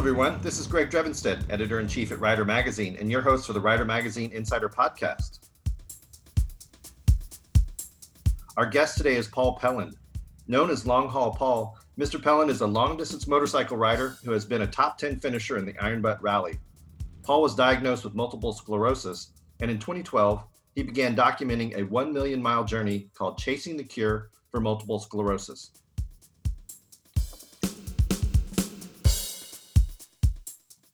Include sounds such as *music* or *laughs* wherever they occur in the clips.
everyone. This is Greg Drevenstedt, editor in chief at Rider Magazine, and your host for the Rider Magazine Insider Podcast. Our guest today is Paul Pelland. Known as Long Haul Paul, Mr. Pelland is a long distance motorcycle rider who has been a top 10 finisher in the Iron Butt Rally. Paul was diagnosed with multiple sclerosis, and in 2012, he began documenting a 1 million mile journey called Chasing the Cure for Multiple Sclerosis.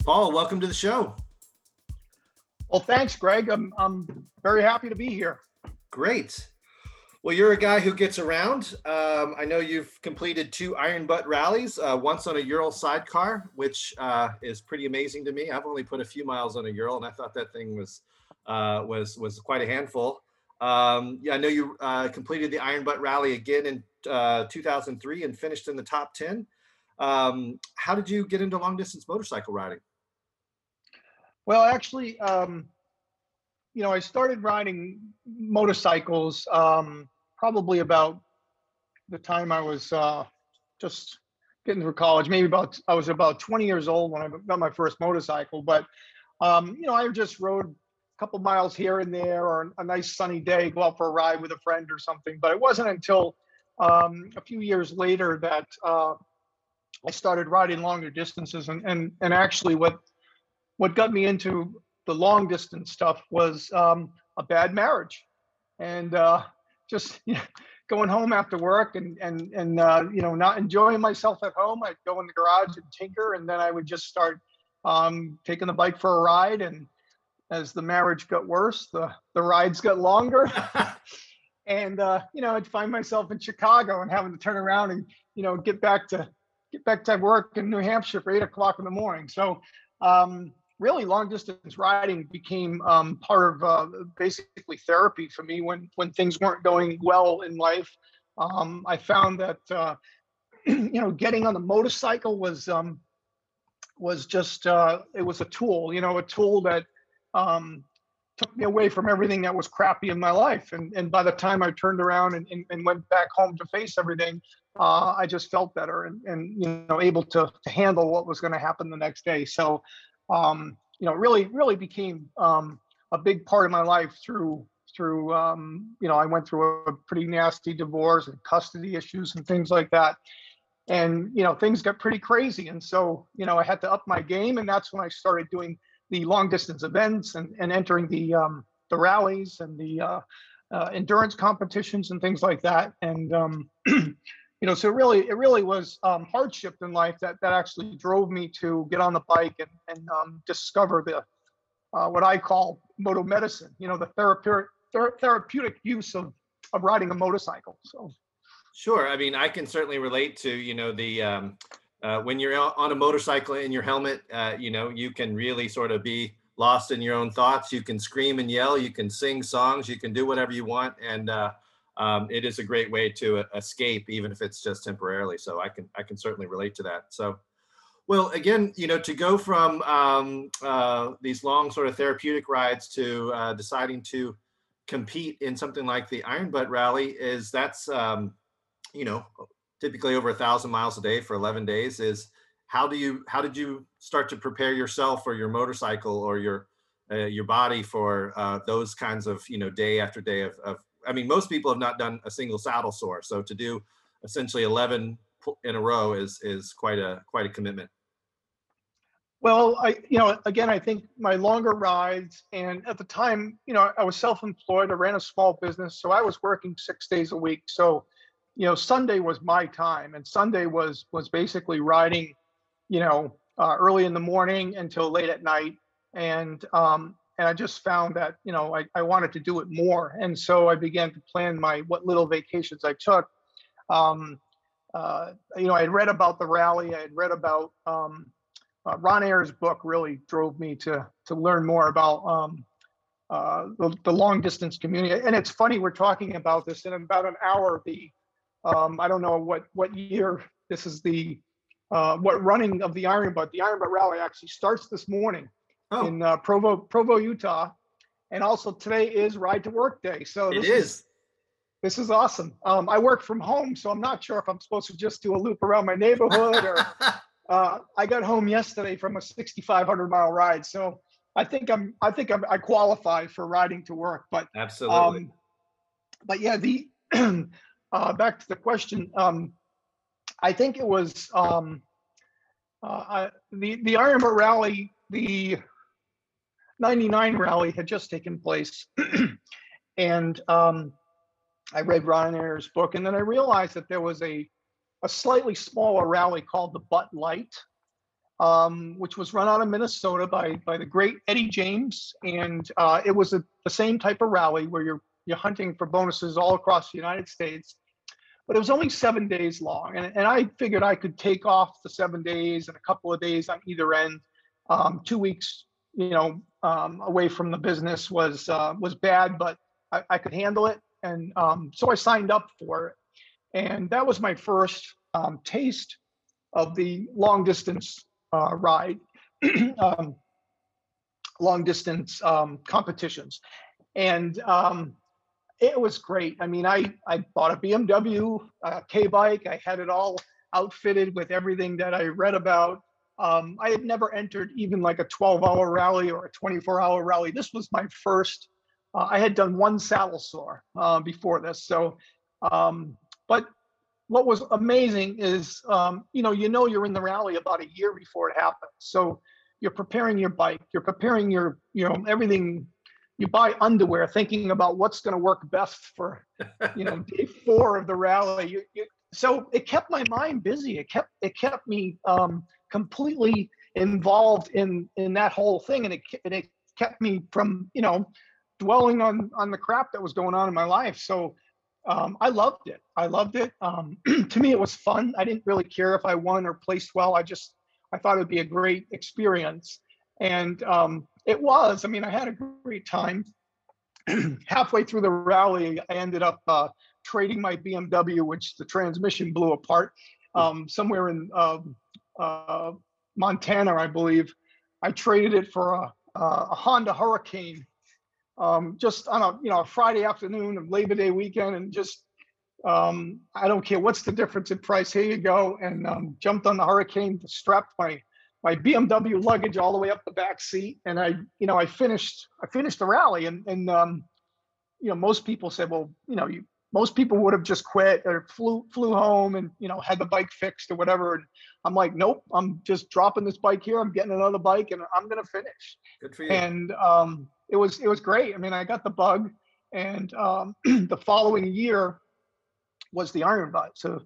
Paul, welcome to the show. Well, thanks, Greg. I'm, I'm very happy to be here. Great. Well, you're a guy who gets around. Um, I know you've completed two Iron Butt rallies, uh, once on a Ural sidecar, which uh, is pretty amazing to me. I've only put a few miles on a Ural, and I thought that thing was uh, was was quite a handful. Um, yeah, I know you uh, completed the Iron Butt rally again in uh, 2003 and finished in the top 10. Um, how did you get into long distance motorcycle riding? Well, actually, um, you know, I started riding motorcycles um, probably about the time I was uh, just getting through college. Maybe about I was about 20 years old when I got my first motorcycle. But um, you know, I just rode a couple miles here and there, or a nice sunny day, go out for a ride with a friend or something. But it wasn't until um, a few years later that uh, I started riding longer distances, and and and actually what what got me into the long distance stuff was um, a bad marriage, and uh, just *laughs* you know, going home after work and and and uh, you know not enjoying myself at home. I'd go in the garage and tinker, and then I would just start um, taking the bike for a ride. And as the marriage got worse, the the rides got longer. *laughs* and uh, you know, I'd find myself in Chicago and having to turn around and you know get back to get back to work in New Hampshire for eight o'clock in the morning. So um, really long distance riding became um, part of uh, basically therapy for me when when things weren't going well in life. Um, I found that uh, *clears throat* you know getting on the motorcycle was um, was just uh, it was a tool, you know, a tool that um, took me away from everything that was crappy in my life. And and by the time I turned around and, and, and went back home to face everything, uh, I just felt better and, and you know able to, to handle what was going to happen the next day. So um, you know, really, really became um, a big part of my life through through um, you know, I went through a pretty nasty divorce and custody issues and things like that. And you know, things got pretty crazy. And so, you know, I had to up my game, and that's when I started doing the long distance events and, and entering the um, the rallies and the uh, uh, endurance competitions and things like that. And um, *clears throat* you know, so really, it really was um, hardship in life that that actually drove me to get on the bike and and um, discover the uh, what I call moto medicine. You know, the therapeutic ther- therapeutic use of of riding a motorcycle. So, sure. I mean, I can certainly relate to you know the um, uh, when you're on a motorcycle in your helmet. Uh, you know, you can really sort of be lost in your own thoughts. You can scream and yell. You can sing songs. You can do whatever you want and uh, um, it is a great way to uh, escape, even if it's just temporarily. So I can I can certainly relate to that. So, well, again, you know, to go from um, uh, these long sort of therapeutic rides to uh, deciding to compete in something like the Iron Butt Rally is that's um, you know typically over a thousand miles a day for 11 days. Is how do you how did you start to prepare yourself or your motorcycle or your uh, your body for uh, those kinds of you know day after day of, of I mean, most people have not done a single saddle sore. So to do essentially 11 in a row is is quite a quite a commitment. Well, I you know again I think my longer rides and at the time you know I was self-employed. I ran a small business, so I was working six days a week. So you know Sunday was my time, and Sunday was was basically riding, you know, uh, early in the morning until late at night. And um, and I just found that you know I, I wanted to do it more, and so I began to plan my what little vacations I took. Um, uh, you know, I had read about the rally. I had read about um, uh, Ron Ayres' book. Really drove me to to learn more about um, uh, the, the, long distance community. And it's funny we're talking about this in about an hour. The um, I don't know what what year this is the uh, what running of the Iron Butt. The Iron Butt rally actually starts this morning oh. in uh, Provo, Provo, Utah. And also today is Ride to Work Day. So this it is. is this is awesome. Um, I work from home, so I'm not sure if I'm supposed to just do a loop around my neighborhood or *laughs* uh, I got home yesterday from a 6,500 mile ride, so I think I'm I think I'm, I qualify for riding to work. But Absolutely. um, but yeah, the *clears throat* uh, back to the question. Um, I think it was um, uh, I, the the Ironman rally, the '99 rally had just taken place, *clears throat* and um, I read Ron Ayres' book, and then I realized that there was a a slightly smaller rally called the Butt Lite, um, which was run out of Minnesota by by the great Eddie James, and uh, it was a, the same type of rally where you're you're hunting for bonuses all across the United States. But it was only seven days long, and, and I figured I could take off the seven days and a couple of days on either end. Um, two weeks, you know, um, away from the business was uh, was bad, but I, I could handle it, and um, so I signed up for it. And that was my first um, taste of the long distance uh, ride, *clears throat* um, long distance um, competitions. And um, it was great. I mean, I, I bought a BMW uh, K bike, I had it all outfitted with everything that I read about. Um, I had never entered even like a 12 hour rally or a 24 hour rally. This was my first. Uh, I had done one saddle sore uh, before this. So, um, but what was amazing is, um, you know, you know, you're in the rally about a year before it happens. So you're preparing your bike, you're preparing your, you know, everything. You buy underwear, thinking about what's going to work best for, you know, *laughs* day four of the rally. You, you, so it kept my mind busy. It kept it kept me um, completely involved in in that whole thing, and it and it kept me from you know dwelling on on the crap that was going on in my life. So um, I loved it. I loved it. Um, *clears throat* to me, it was fun. I didn't really care if I won or placed well. I just I thought it'd be a great experience, and um, it was. I mean, I had a great time. *clears throat* Halfway through the rally, I ended up uh, trading my BMW, which the transmission blew apart, um, somewhere in uh, Montana, I believe. I traded it for a, a Honda Hurricane um, just on a you know a Friday afternoon of Labor Day weekend, and just um, I don't care what's the difference in price. Here you go, and um, jumped on the Hurricane, strapped my my BMW luggage all the way up the back seat, and I you know I finished I finished the rally, and and um, you know most people said, well, you know you most people would have just quit or flew flew home and you know had the bike fixed or whatever. And I'm like, nope, I'm just dropping this bike here. I'm getting another bike, and I'm gonna finish. Good for you. And um, it was it was great. I mean, I got the bug, and um, *clears throat* the following year was the Iron Butt. So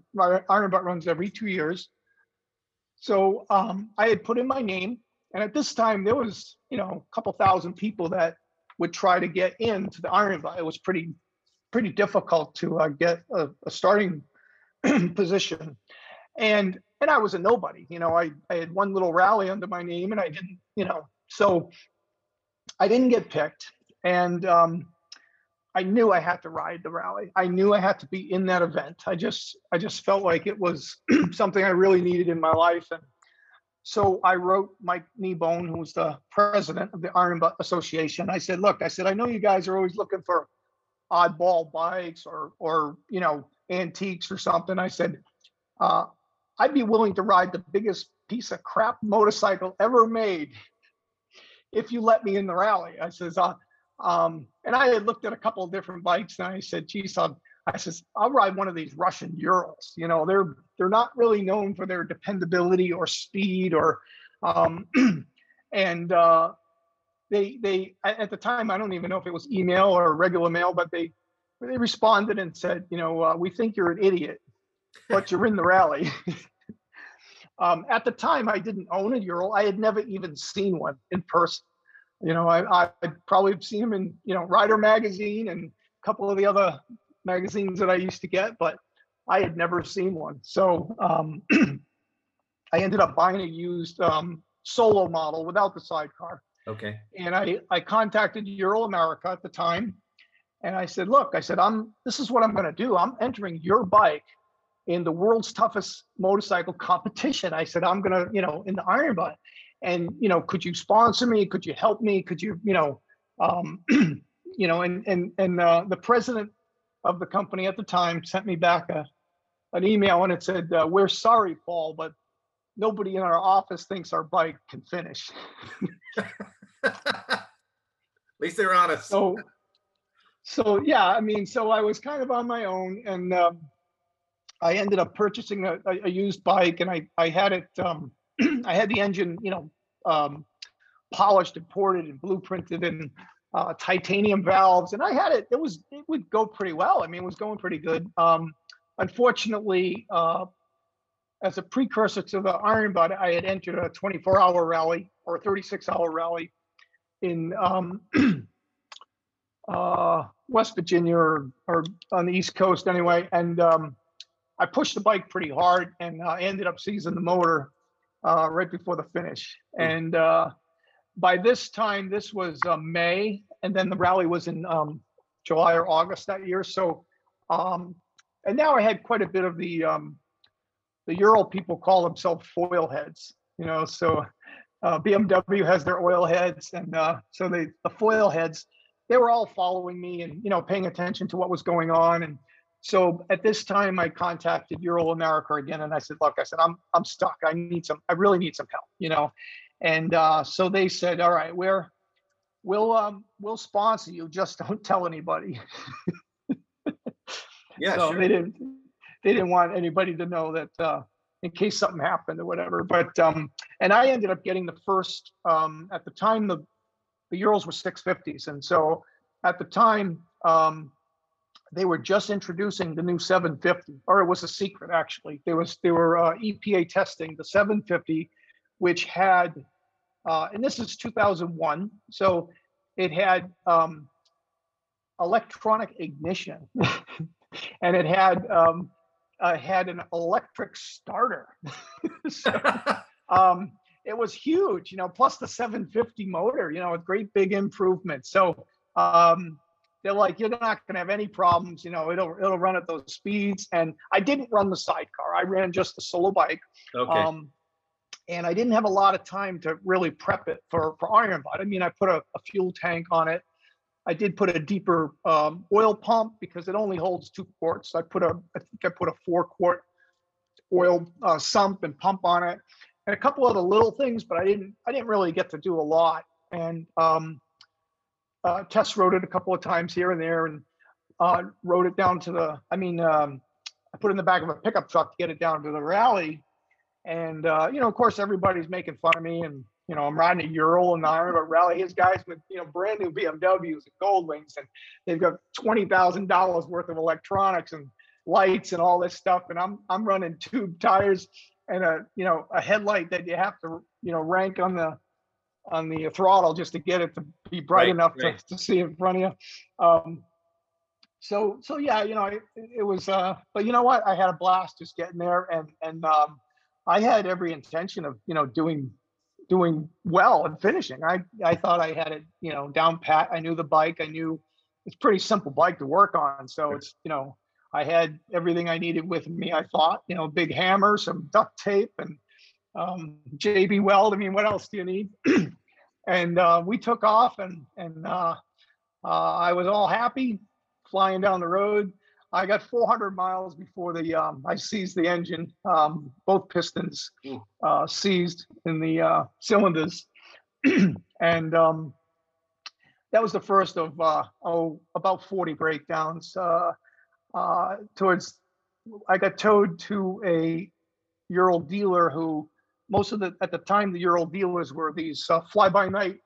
Iron Butt runs every two years. So um, I had put in my name, and at this time there was you know a couple thousand people that would try to get into the Iron Butt. It was pretty pretty difficult to uh, get a, a starting *clears throat* position, and and I was a nobody. You know, I I had one little rally under my name, and I didn't you know so I didn't get picked, and um, I knew I had to ride the rally. I knew I had to be in that event. I just I just felt like it was *clears throat* something I really needed in my life, and so I wrote Mike Kneebone, who was the president of the Iron Butt Association. I said, "Look, I said I know you guys are always looking for oddball bikes or or you know antiques or something." I said, uh, "I'd be willing to ride the biggest piece of crap motorcycle ever made if you let me in the rally. I says, uh, um, and I had looked at a couple of different bikes and I said, geez, I'll, I says, I'll ride one of these Russian Urals. You know, they're they're not really known for their dependability or speed or um, *clears throat* and uh, they they at the time I don't even know if it was email or regular mail, but they they responded and said, you know, uh, we think you're an idiot, but you're in the rally. *laughs* Um, at the time, I didn't own a Ural. I had never even seen one in person. You know, I, I'd probably have seen them in, you know, Rider Magazine and a couple of the other magazines that I used to get, but I had never seen one. So um, *clears throat* I ended up buying a used um, solo model without the sidecar. Okay. And I, I contacted Ural America at the time. And I said, look, I said, I'm, this is what I'm going to do. I'm entering your bike in the world's toughest motorcycle competition. I said, I'm gonna, you know, in the Iron Butt. And, you know, could you sponsor me? Could you help me? Could you, you know, um, *clears throat* you know, and and and uh, the president of the company at the time sent me back a an email and it said, uh, "We're sorry, Paul, but nobody in our office thinks our bike can finish. *laughs* At least they're honest. So, so yeah, I mean, so I was kind of on my own and um, I ended up purchasing a, a, used bike and I, I had it, um, *clears throat* I had the engine, you know, um, polished and ported and blueprinted and uh, titanium valves. And I had it, it was, it would go pretty well. I mean, it was going pretty good. Um, unfortunately, uh, as a precursor to the Iron Butt, I had entered a 24 hour rally or a 36 hour rally in um, *clears throat* uh, West Virginia or, or on the East Coast anyway. And um, I pushed the bike pretty hard and uh, ended up seizing the motor uh, right before the finish. And uh, by this time, this was uh, May, and then the rally was in um, July or August that year. So, um, and now I had quite a bit of the um, the Ural people call themselves foil heads, you know. So uh, BMW has their oil heads, and uh, so they the foil heads they were all following me and you know paying attention to what was going on. And so at this time, I contacted Ural America again, and I said, "Look, I said I'm I'm stuck. I need some. I really need some help, you know." And uh, so they said, "All right, we're we'll um we'll sponsor you. Just don't tell anybody." *laughs* Yeah, so sure. they didn't they didn't want anybody to know that uh, in case something happened or whatever. But um, and I ended up getting the first um, at the time the the Urals were 650s, and so at the time um, they were just introducing the new 750, or it was a secret actually. There was they were uh, EPA testing the 750, which had uh, and this is 2001, so it had um, electronic ignition. *laughs* and it had um, uh, had an electric starter. *laughs* *laughs* so, um, it was huge, you know, plus the 750 motor, you know, with great big improvement. So um, they're like, you're not going to have any problems, you know, it'll it'll run at those speeds. And I didn't run the sidecar; I ran just the solo bike. Okay. Um, and I didn't have a lot of time to really prep it for for Iron Butt. I mean, I put a, a fuel tank on it. I did put a deeper um, oil pump because it only holds two quarts. I put a, I think I put a four quart oil uh, sump and pump on it, and a couple other little things, but I didn't, I didn't really get to do a lot. And um, uh, test rode it a couple of times here and there, and uh, rode it down to the. I mean, um, I put it in the back of a pickup truck to get it down to the rally, and uh, you know, of course, everybody's making fun of me and you know, I'm riding a Ural and I remember rally his guys with, you know, brand new BMWs and gold wings and they've got $20,000 worth of electronics and lights and all this stuff. And I'm, I'm running tube tires and a, you know, a headlight that you have to, you know, rank on the, on the throttle just to get it to be bright Right, enough right. to, to see in front of you. Um, so, so yeah, you know, it, it was, uh, but you know what? I had a blast just getting there and, and, um, I had every intention of, you know, doing doing well and finishing. I I thought I had it, you know, down pat. I knew the bike. I knew it's a pretty simple bike to work on. So it's, you know, I had everything I needed with me. I thought, you know, big hammer, some duct tape, and um, JB Weld. I mean, what else do you need? *clears throat* and uh, we took off, and and uh, uh, I was all happy flying down the road. I got 400 miles before the um, I seized the engine. Um, both pistons uh, seized in the uh, cylinders, *clears throat* and um, that was the first of uh, oh about 40 breakdowns. Uh, uh, towards I got towed to a Ural dealer who most of the at the time the Ural dealers were these uh, fly by night.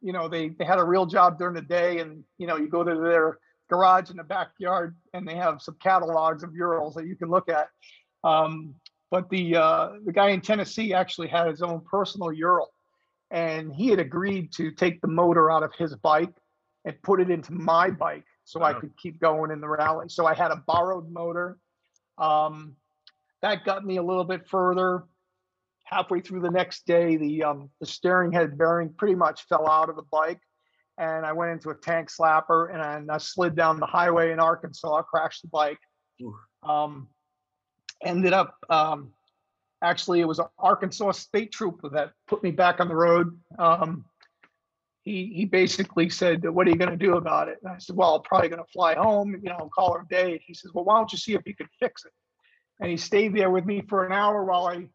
You know, they they had a real job during the day, and you know you go to their garage in the backyard and they have some catalogs of Urals that you can look at. Um, but the uh, the guy in Tennessee actually had his own personal Ural, and he had agreed to take the motor out of his bike and put it into my bike so I could keep going in the rally. So I had a borrowed motor. Um, that got me a little bit further. Halfway through the next day, the um, the steering head bearing pretty much fell out of the bike, and I went into a tank slapper and I, I slid down the highway in Arkansas, crashed the bike. Um, ended up um, actually it was an Arkansas state trooper that put me back on the road. Um, he he basically said, "What are you going to do about it?" And I said, "Well, I'm probably going to fly home, you know, call her a day." He says, "Well, why don't you see if you can fix it?" And he stayed there with me for an hour while I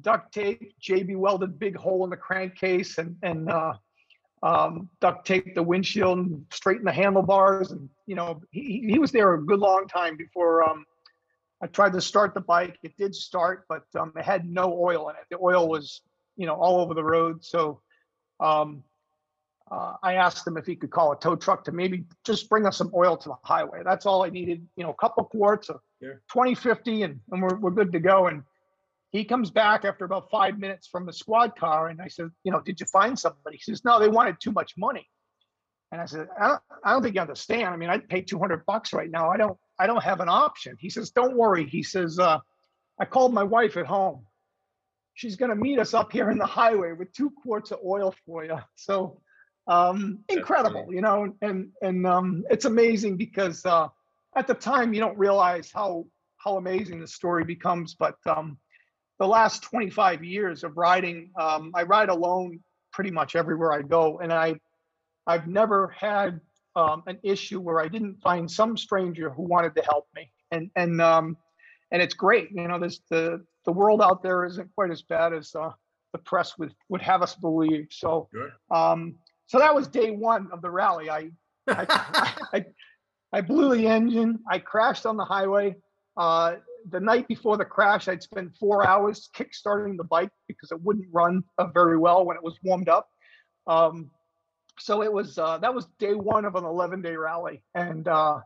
duct tape, JB welded big hole in the crankcase and, and, uh, um, duct tape the windshield and straighten the handlebars. And, you know, he, he was there a good long time before, um, I tried to start the bike. It did start, but, um, it had no oil in it. The oil was, you know, all over the road. So, um, uh, I asked him if he could call a tow truck to maybe just bring us some oil to the highway. That's all I needed, you know, a couple quarts of Sure. 2050 and, and we're, we're good to go. And he comes back after about five minutes from the squad car. And I said, you know, did you find somebody? He says, no, they wanted too much money. And I said, I don't, I don't think you understand. I mean, I'd pay 200 bucks right now. I don't, I don't have an option. He says, don't worry. He says, uh, I called my wife at home. She's going to meet us up here in the highway with two quarts of oil for you. *laughs* So, um, incredible, you know, and, and, um, it's amazing because, uh, at the time you don't realize how, how amazing the story becomes, but, um, the last 25 years of riding, um, I ride alone pretty much everywhere I go. And I, I've never had, um, an issue where I didn't find some stranger who wanted to help me. And, and, um, and it's great, you know, this, the, the world out there isn't quite as bad as, uh, the press would, would have us believe. So, um, so that was day one of the rally. I, *laughs* I, I, I blew the engine. I crashed on the highway. Uh, the night before the crash, I'd spent four hours kickstarting the bike because it wouldn't run uh, very well when it was warmed up. Um, so it was uh, that was day one of an 11 day rally, and uh,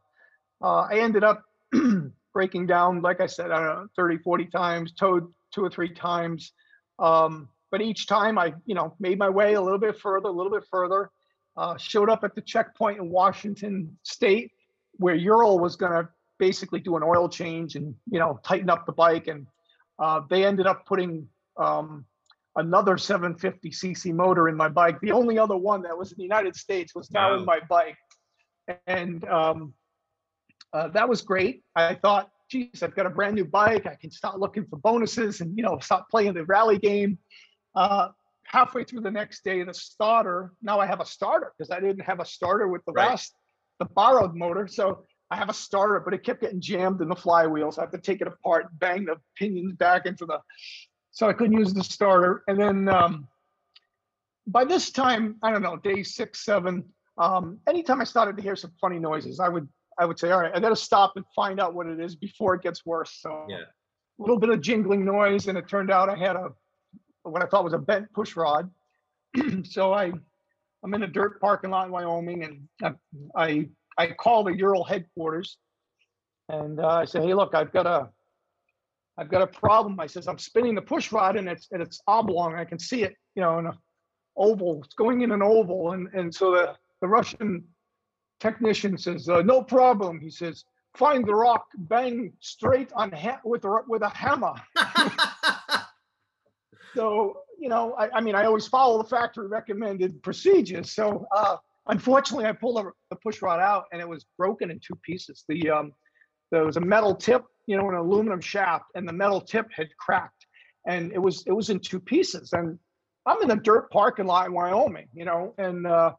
uh, I ended up *clears throat* breaking down, like I said, I don't know, 30, 40 times, towed two or three times. Um, but each time I, you know, made my way a little bit further, a little bit further. Uh, showed up at the checkpoint in Washington State where Ural was going to basically do an oil change and you know tighten up the bike, and uh, they ended up putting um, another 750 cc motor in my bike. The only other one that was in the United States was now Wow. in my bike, and um, uh, that was great. I thought, geez, I've got a brand new bike. I can start looking for bonuses and you know stop playing the rally game. Uh, halfway through the next day, the starter. Now I have a starter because I didn't have a starter with the Right. last, the borrowed motor. So I have a starter, but it kept getting jammed in the flywheels. I have to take it apart, bang the pinions back into the. So I couldn't use the starter. And then um, by this time, I don't know, day six, seven. Um, anytime I started to hear some funny noises, I would I would say, all right, I got to stop and find out what it is before it gets worse. So Yeah. a little bit of jingling noise, and it turned out I had a what I thought was a bent push rod. *clears throat* so I I'm in a dirt parking lot in Wyoming, and I I, I call the Ural headquarters, and uh, I say, hey, look, I've got a I've got a problem. I says I'm spinning the push rod, and it's and it's oblong. I can see it, you know, in a oval. It's going in an oval, and and so the the Russian technician says, uh, no problem. He says, find the rock, bang straight on ha- with a, with a hammer. *laughs* So, you know, I, I mean, I always follow the factory recommended procedures. So, uh, unfortunately, I pulled the, the push rod out and it was broken in two pieces. The um, there was a metal tip, you know, an aluminum shaft, and the metal tip had cracked, and it was it was in two pieces. And I'm in a dirt parking lot in Wyoming, you know, and uh,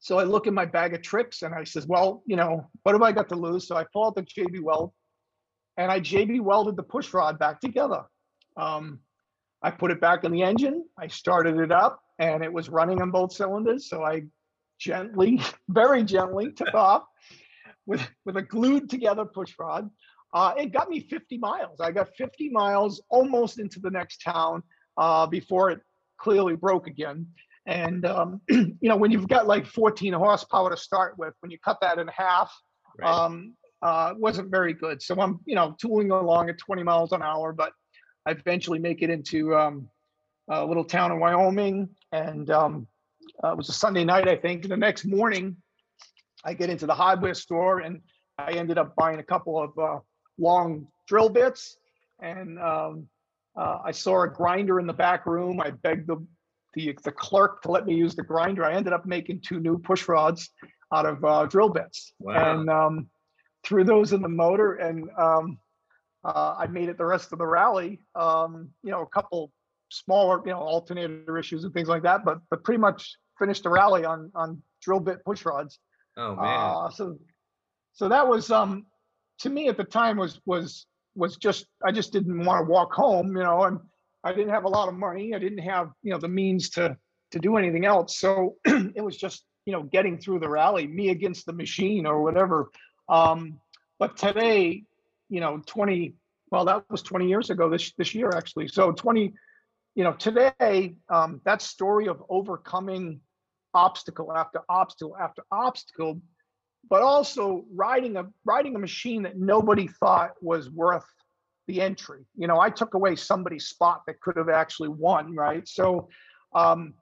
so I look in my bag of tricks and I says, well, you know, what have I got to lose? So I pull out the JB Weld, and I JB welded the push rod back together. Um, I put it back in the engine. I started it up and it was running on both cylinders. So I gently, *laughs* very gently took off with, with a glued together push rod. Uh, it got me 50 miles. I got 50 miles almost into the next town uh, before it clearly broke again. And, um, *clears throat* you know, when you've got like 14 horsepower to start with, when you cut that in half, Right. um, uh, wasn't very good. So I'm, you know, tooling along at 20 miles an hour, but I eventually make it into um, a little town in Wyoming. And um, uh, it was a Sunday night, I think. The next morning, I get into the hardware store and I ended up buying a couple of uh, long drill bits. And um, uh, I saw a grinder in the back room. I begged the, the the clerk to let me use the grinder. I ended up making two new push rods out of uh, drill bits Wow. and um, threw those in the motor. And um, uh, I made it the rest of the rally. Um, you know, a couple smaller, you know, alternator issues and things like that, but but pretty much finished the rally on on drill bit push rods. oh man. Uh, so so that was um to me at the time was was was just I just didn't want to walk home, you know, and I didn't have a lot of money. I didn't have, you know, the means to to do anything else. So *clears throat* it was just, you know, getting through the rally, me against the machine or whatever. Um, but today, you know, 20, well, that was 20 years ago this this year actually. So 20, you know, today, um, that story of overcoming obstacle after obstacle after obstacle, but also riding a riding a machine that nobody thought was worth the entry. You know, I took away somebody's spot that could have actually won, right? So um,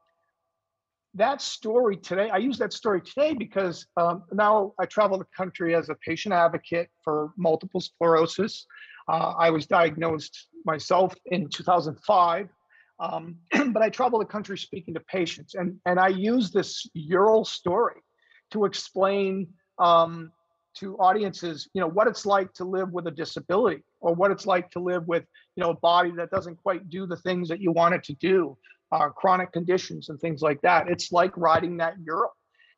that story today, I use that story today because um, now I travel the country as a patient advocate for multiple sclerosis. Uh, I was diagnosed myself in 2005, um, *clears throat* but I travel the country speaking to patients, and and I use this Ural story to explain um, to audiences, you know, what it's like to live with a disability or what it's like to live with, you know, a body that doesn't quite do the things that you want it to do, uh, chronic conditions and things like that. It's like riding that Ural.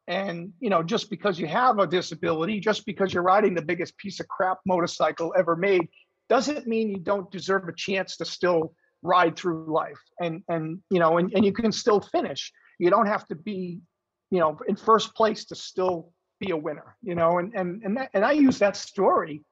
And, you know, just because you have a disability, just because you're riding the biggest piece of crap motorcycle ever made, doesn't mean you don't deserve a chance to still ride through life. And, and, you know, and, and you can still finish. You don't have to be, you know, in first place to still be a winner, you know, and and and that, and I use that story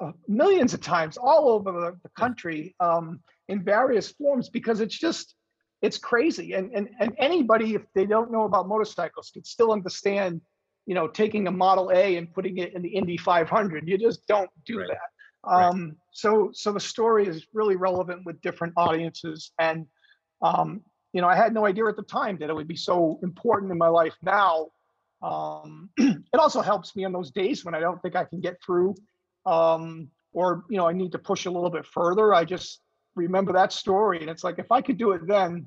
uh, millions of times all over the, the country um, in various forms because it's just it's crazy and and and anybody if they don't know about motorcycles can still understand you know taking a model a and putting it in the indy 500 you just don't do Right. that um so so the story is really relevant with different audiences and um you know i had no idea at the time that it would be so important in my life now. Um *clears throat* it also helps me on those days when i don't think i can get through um or you know i need to push a little bit further. I just remember that story and it's like if i could do it then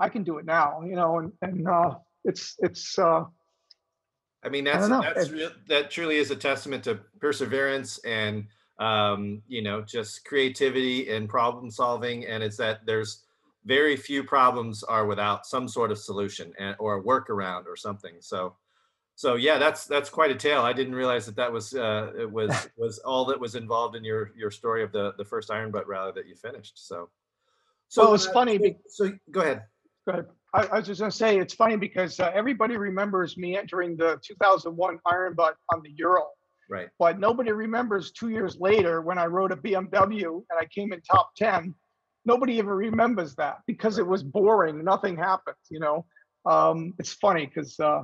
i can do it now you know and and uh it's it's uh I mean, that's don't that's real, that truly is a testament to perseverance and um, you know just creativity and problem solving. And it's that there's very few problems are without some sort of solution and, or a workaround or something. So, so yeah, that's that's quite a tale. I didn't realize that that was uh, it was *laughs* was all that was involved in your your story of the the first Iron Butt rally that you finished. So, so Well, it's uh, funny So, be- so go ahead. Good. I, I was just gonna say, it's funny because uh, everybody remembers me entering the 2001 Iron Butt on the Ural, Right. but nobody remembers two years later when I rode a BMW and I came in top 10. Nobody even remembers that because it was boring. Nothing happened, you know. Um, it's funny because uh,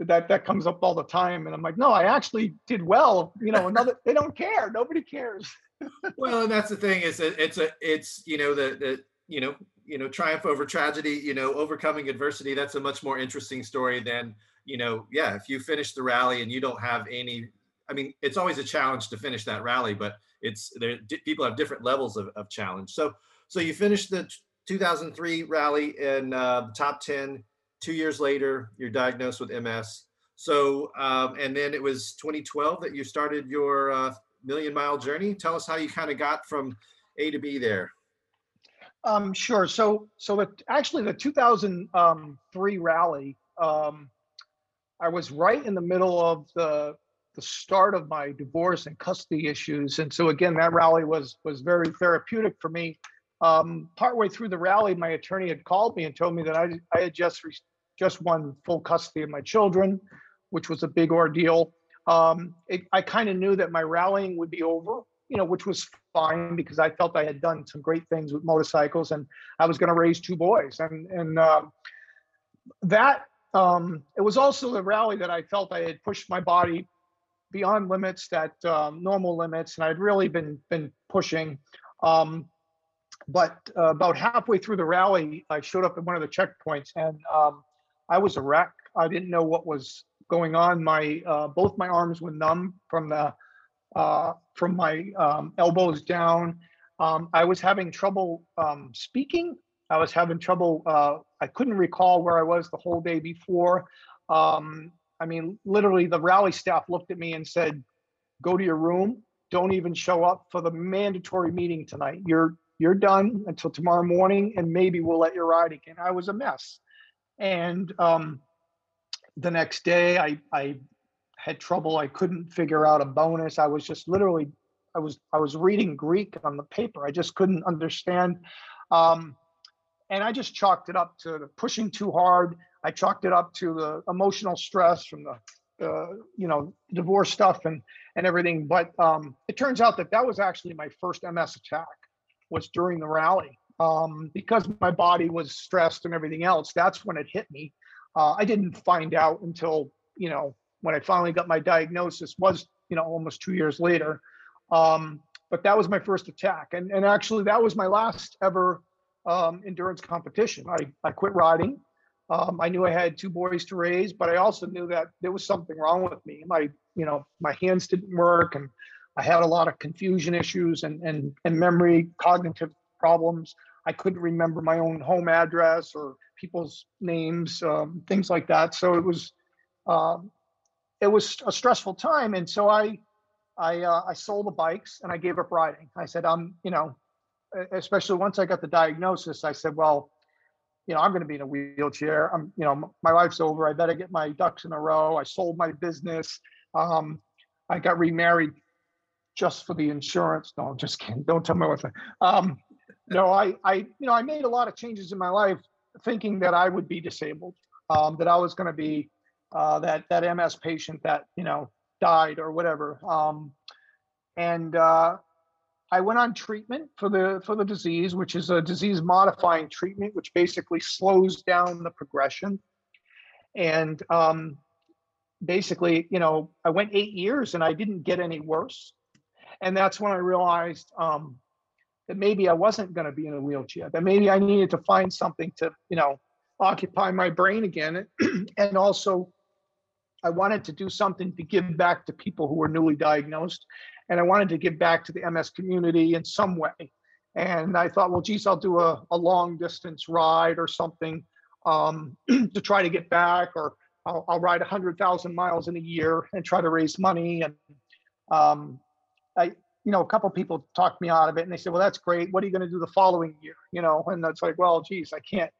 that that comes up all the time, and I'm like, no, I actually did well. You know, another they don't care. Nobody cares. *laughs* well and that's the thing is that it's a it's you know the the you know you know triumph over tragedy you know overcoming adversity that's a much more interesting story than you know yeah if you finish the rally and you don't have any i mean it's always a challenge to finish that rally but it's there people have different levels of, of challenge so so you finished the t- 2003 rally in uh, the top 10 two years later you're diagnosed with ms so um, and then it was 2012 that you started your uh, million mile journey. Tell us how you kind of got from A to B there. Um, sure. So, so the, actually the 2003 rally, um, I was right in the middle of the, the start of my divorce and custody issues. And so again, that rally was, was very therapeutic for me. Um, partway through the rally, my attorney had called me and told me that I, I had just, re- just won full custody of my children, which was a big ordeal. Um, it, I kind of knew that my rallying would be over, you know, which was fine because I felt I had done some great things with motorcycles and I was going to raise two boys. And, and um, that, um, it was also the rally that I felt I had pushed my body beyond limits that um, normal limits. And I'd really been, been pushing. Um, but uh, about halfway through the rally, I showed up at one of the checkpoints and um, I was a wreck. I didn't know what was going on. My uh, both my arms were numb from the uh, from my um, elbows down. Um, I was having trouble speaking. I was having trouble. Uh, I couldn't recall where I was the whole day before. Um, I mean, literally, the rally staff looked at me and said, "Go to your room. Don't even show up for the mandatory meeting tonight. You're you're done until tomorrow morning, and maybe we'll let you ride again." I was a mess, and um, the next day, I I had trouble. I couldn't figure out a bonus. I was just literally, I was I was reading Greek on the paper. I just couldn't understand. Um, and I just chalked it up to pushing too hard. I chalked it up to the emotional stress from the, uh, you know, divorce stuff and and everything. But um, it turns out that that was actually my first MS attack was during the rally um, because my body was stressed and everything else. That's when it hit me. Uh, I didn't find out until you know when I finally got my diagnosis was you know almost two years later. Um, but that was my first attack, and and actually that was my last ever um, endurance competition. I I quit riding. Um, I knew I had two boys to raise, but I also knew that there was something wrong with me. My you know my hands didn't work, and I had a lot of confusion issues and and and memory cognitive problems. I couldn't remember my own home address or people's names, um, things like that. So it was um, it was a stressful time, and so I I uh, I sold the bikes and I gave up riding. I said I'm you know, especially once I got the diagnosis, I said, well, you know, I'm going to be in a wheelchair. I'm you know my life's over. I better get my ducks in a row. I sold my business. Um, I got remarried just for the insurance. No, I'm just kidding. Don't tell me what. Um, no, I, I, you know, I made a lot of changes in my life thinking that I would be disabled, um, that I was going to be uh, that that MS patient that you know died or whatever. Um, and uh, I went on treatment for the for the disease, which is a disease modifying treatment, which basically slows down the progression. And um, basically, you know, I went eight years and I didn't get any worse. And that's when I realized um, that maybe I wasn't going to be in a wheelchair, that maybe I needed to find something to, you know, occupy my brain again. *clears throat* and also, I wanted to do something to give back to people who were newly diagnosed. And I wanted to give back to the MS community in some way. And I thought, well, geez, I'll do a, a long distance ride or something um, *clears throat* to try to get back, or I'll, I'll ride 100,000 miles in a year and try to raise money. And um, I, you know, a couple people talked me out of it and they said, well, that's great. What are you going to do the following year? You know, and that's like, well, geez, I can't.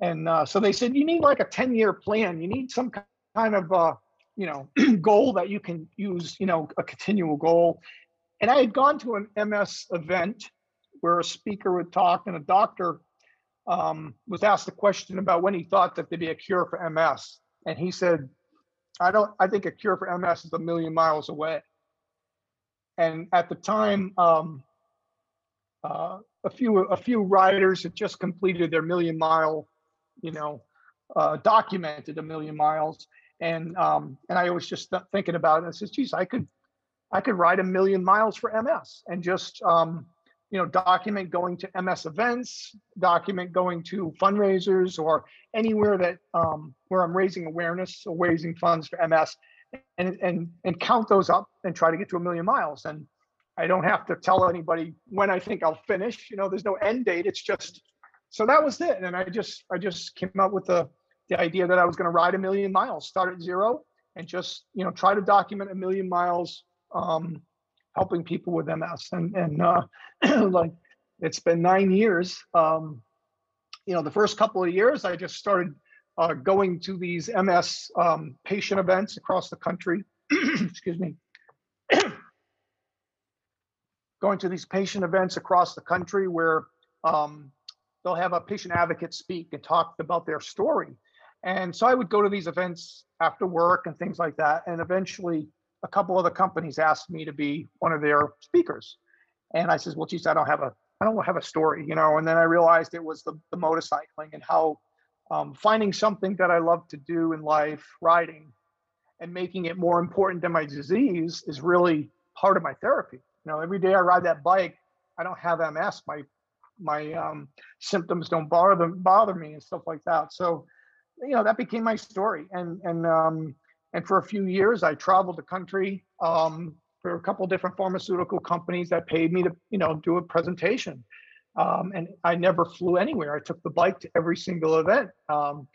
And uh, so they said, you need like a 10 year plan. You need some kind of, uh, you know, *clears throat* goal that you can use, you know, a continual goal. And I had gone to an MS event where a speaker would talk and a doctor um, was asked a question about when he thought that there'd be a cure for MS. And he said, I don't, I think a cure for MS is a million miles away. And at the time, um, uh, a few a few riders had just completed their million mile, you know, uh, documented a million miles, and um, and I was just thinking about it. I said, "Geez, I could, I could ride a million miles for MS and just um, you know document going to MS events, document going to fundraisers or anywhere that um, where I'm raising awareness or raising funds for MS, and and and count those up and try to get to a million miles. And I don't have to tell anybody when I think I'll finish. You know, there's no end date. It's just so that was it. And I just I just came up with the the idea that I was going to ride a million miles, start at zero, and just you know try to document a million miles, um, helping people with MS. And and uh, *clears throat* like it's been nine years. Um, you know, the first couple of years I just started uh, going to these MS um, patient events across the country. *clears throat* Excuse me. *clears throat* going to these patient events across the country where um, they'll have a patient advocate speak and talk about their story. And so I would go to these events after work and things like that. And eventually, a couple of the companies asked me to be one of their speakers. And I says, well, geez, I don't have a, I don't have a story, you know. And then I realized it was the, the motorcycling and how um, finding something that I love to do in life, riding, and making it more important than my disease is really part of my therapy. You know, every day I ride that bike, I don't have MS. My my um, symptoms don't bother bother me and stuff like that. So, you know, that became my story. And and um, and for a few years, I traveled the country um, for a couple different pharmaceutical companies that paid me to you know do a presentation. Um, and I never flew anywhere. I took the bike to every single event. Um,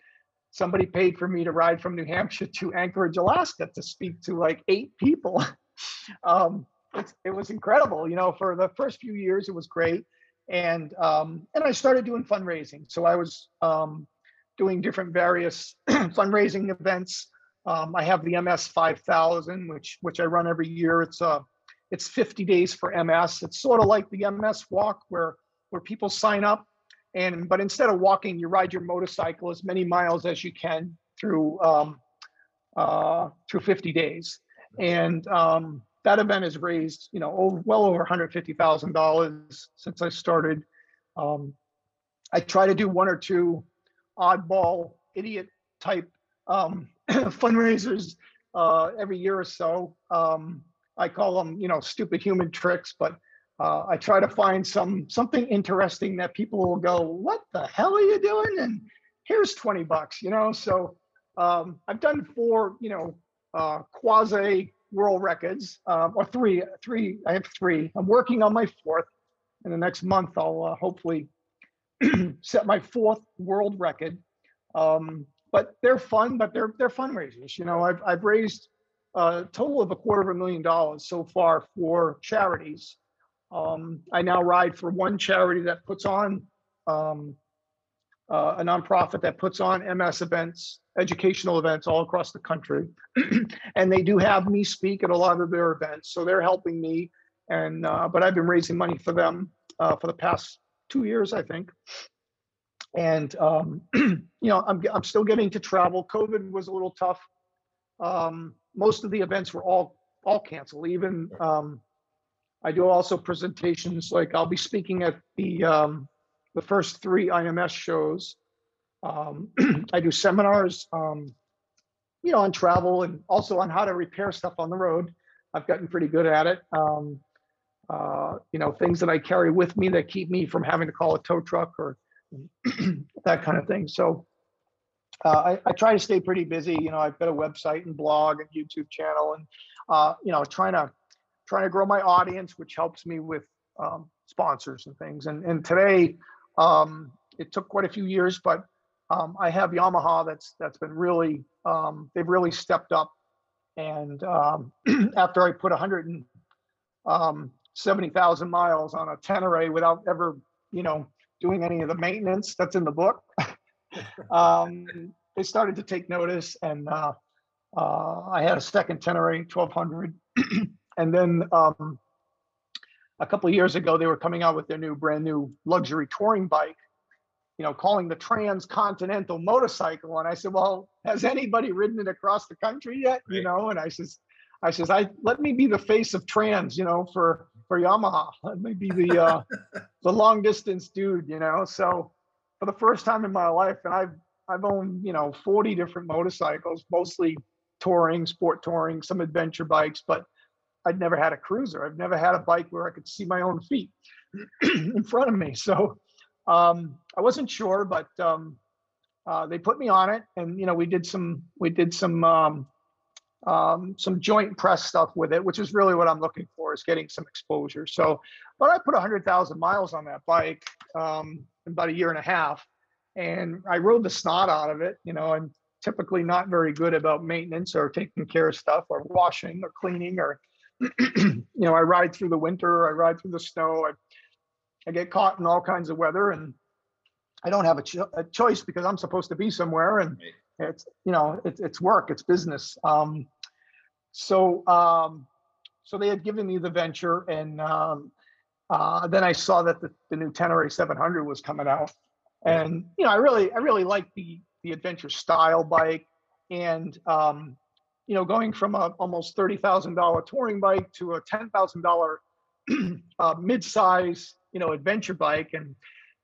somebody paid for me to ride from New Hampshire to Anchorage, Alaska to speak to like eight people. *laughs* um, it was incredible. You know, for the first few years, it was great. And um, and I started doing fundraising. So I was um, doing different various *clears throat* fundraising events. Um, I have the MS 5000, which which I run every year. It's a uh, it's 50 days for MS. It's sort of like the MS walk where where people sign up and but instead of walking, you ride your motorcycle as many miles as you can through um, uh, through 50 days. And um, that event has raised, you know, over, well over $150,000 since I started. Um, I try to do one or two oddball idiot type um, *clears throat* fundraisers uh, every year or so. Um, I call them, you know, stupid human tricks, but uh, I try to find some something interesting that people will go, "What the hell are you doing?" And here's twenty bucks, you know. So um, I've done four, you know, uh, quasi world records, um, or three. Three. I have three. I'm working on my fourth. In the next month, I'll uh, hopefully *clears throat* set my fourth world record. Um, but they're fun, but they're they're fundraisers. You know, I've I've raised a total of a quarter of a million dollars so far for charities. Um, I now ride for one charity that puts on um, uh, a nonprofit that puts on MS events, educational events all across the country, *clears throat* and they do have me speak at a lot of their events. So they're helping me, and uh, but I've been raising money for them uh, for the past two years, I think. And um, *clears throat* you know I'm, I'm still getting to travel. Covid was a little tough. Um, most of the events were all all canceled. Even um, i do also presentations like i'll be speaking at the um, the first three ims shows. Um, *clears throat* i do seminars um, you know on travel and also on how to repair stuff on the road. I've gotten pretty good at it. Um, uh, you know, things that I carry with me that keep me from having to call a tow truck or *clears throat* that kind of thing. So uh, I, I, try to stay pretty busy. You know, I've got a website and blog and YouTube channel, and uh, you know, trying to trying to grow my audience, which helps me with um, sponsors and things. And and today, um, it took quite a few years, but um, I have Yamaha. That's that's been really um, they've really stepped up. And um, *clears throat* after I put 100 and um, 70,000 miles on a Tenere without ever, you know, doing any of the maintenance that's in the book. *laughs* um, they started to take notice, and uh, uh, I had a second Tenere 1200. *clears throat* and then um, a couple years ago, they were coming out with their new brand new luxury touring bike, you know, calling the transcontinental motorcycle. And I said, well, has anybody ridden it across the country yet? Right. You know, and I says, I says, I let me be the face of trans, you know, for for Yamaha. Let me be the uh, *laughs* the long distance dude, you know. So for the first time in my life, and I've I've owned you know 40 different motorcycles, mostly touring, sport touring, some adventure bikes, but I'd never had a cruiser. I've never had a bike where I could see my own feet *clears throat* in front of me. So um, I wasn't sure, but um, uh, they put me on it, and you know we did some we did some um, um, some joint press stuff with it, which is really what I'm looking for is getting some exposure. So, but I put 100,000 miles on that bike um, in about a year and a half, and I rode the snot out of it. You know, I'm typically not very good about maintenance or taking care of stuff or washing or cleaning or, *clears throat* you know, I ride through the winter, I ride through the snow, I, I get caught in all kinds of weather, and I don't have a, cho- a choice because I'm supposed to be somewhere and. It's you know it's it's work, it's business. Um, so um, so they had given me the venture, and um, uh, then I saw that the, the new Tenere 700 was coming out, and you know I really I really like the the adventure style bike, and um, you know going from a almost thirty thousand dollar touring bike to a ten thousand dollar *clears throat* uh, mid-size you know adventure bike, and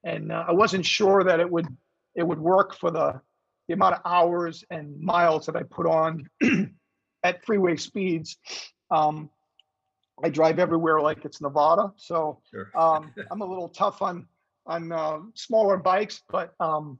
and uh, I wasn't sure that it would it would work for the the amount of hours and miles that I put on *clears throat* at freeway speeds. Um, I drive everywhere like it's Nevada, so sure. um, *laughs* I'm a little tough on on uh, smaller bikes, but um,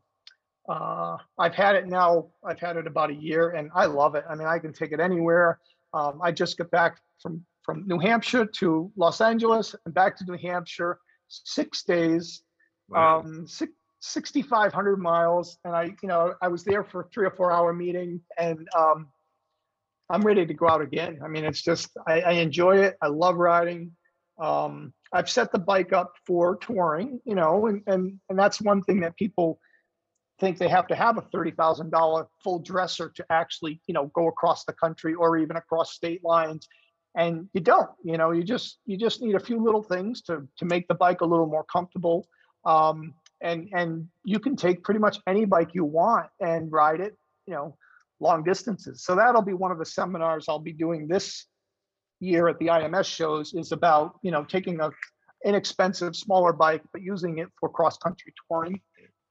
uh, I've had it now. I've had it about a year, and I love it. I mean, I can take it anywhere. Um, I just got back from from New Hampshire to Los Angeles and back to New Hampshire, six days, wow. um, six, 6,500 miles, and I, you know, I was there for three or four hour meeting, and um, I'm ready to go out again. I mean, it's just I, I enjoy it. I love riding. Um, I've set the bike up for touring, you know, and and and that's one thing that people think they have to have a thirty thousand dollar full dresser to actually, you know, go across the country or even across state lines. And you don't, you know, you just you just need a few little things to to make the bike a little more comfortable. Um, and and you can take pretty much any bike you want and ride it, you know, long distances. So that'll be one of the seminars I'll be doing this year at the IMS shows is about you know taking a inexpensive smaller bike but using it for cross country touring.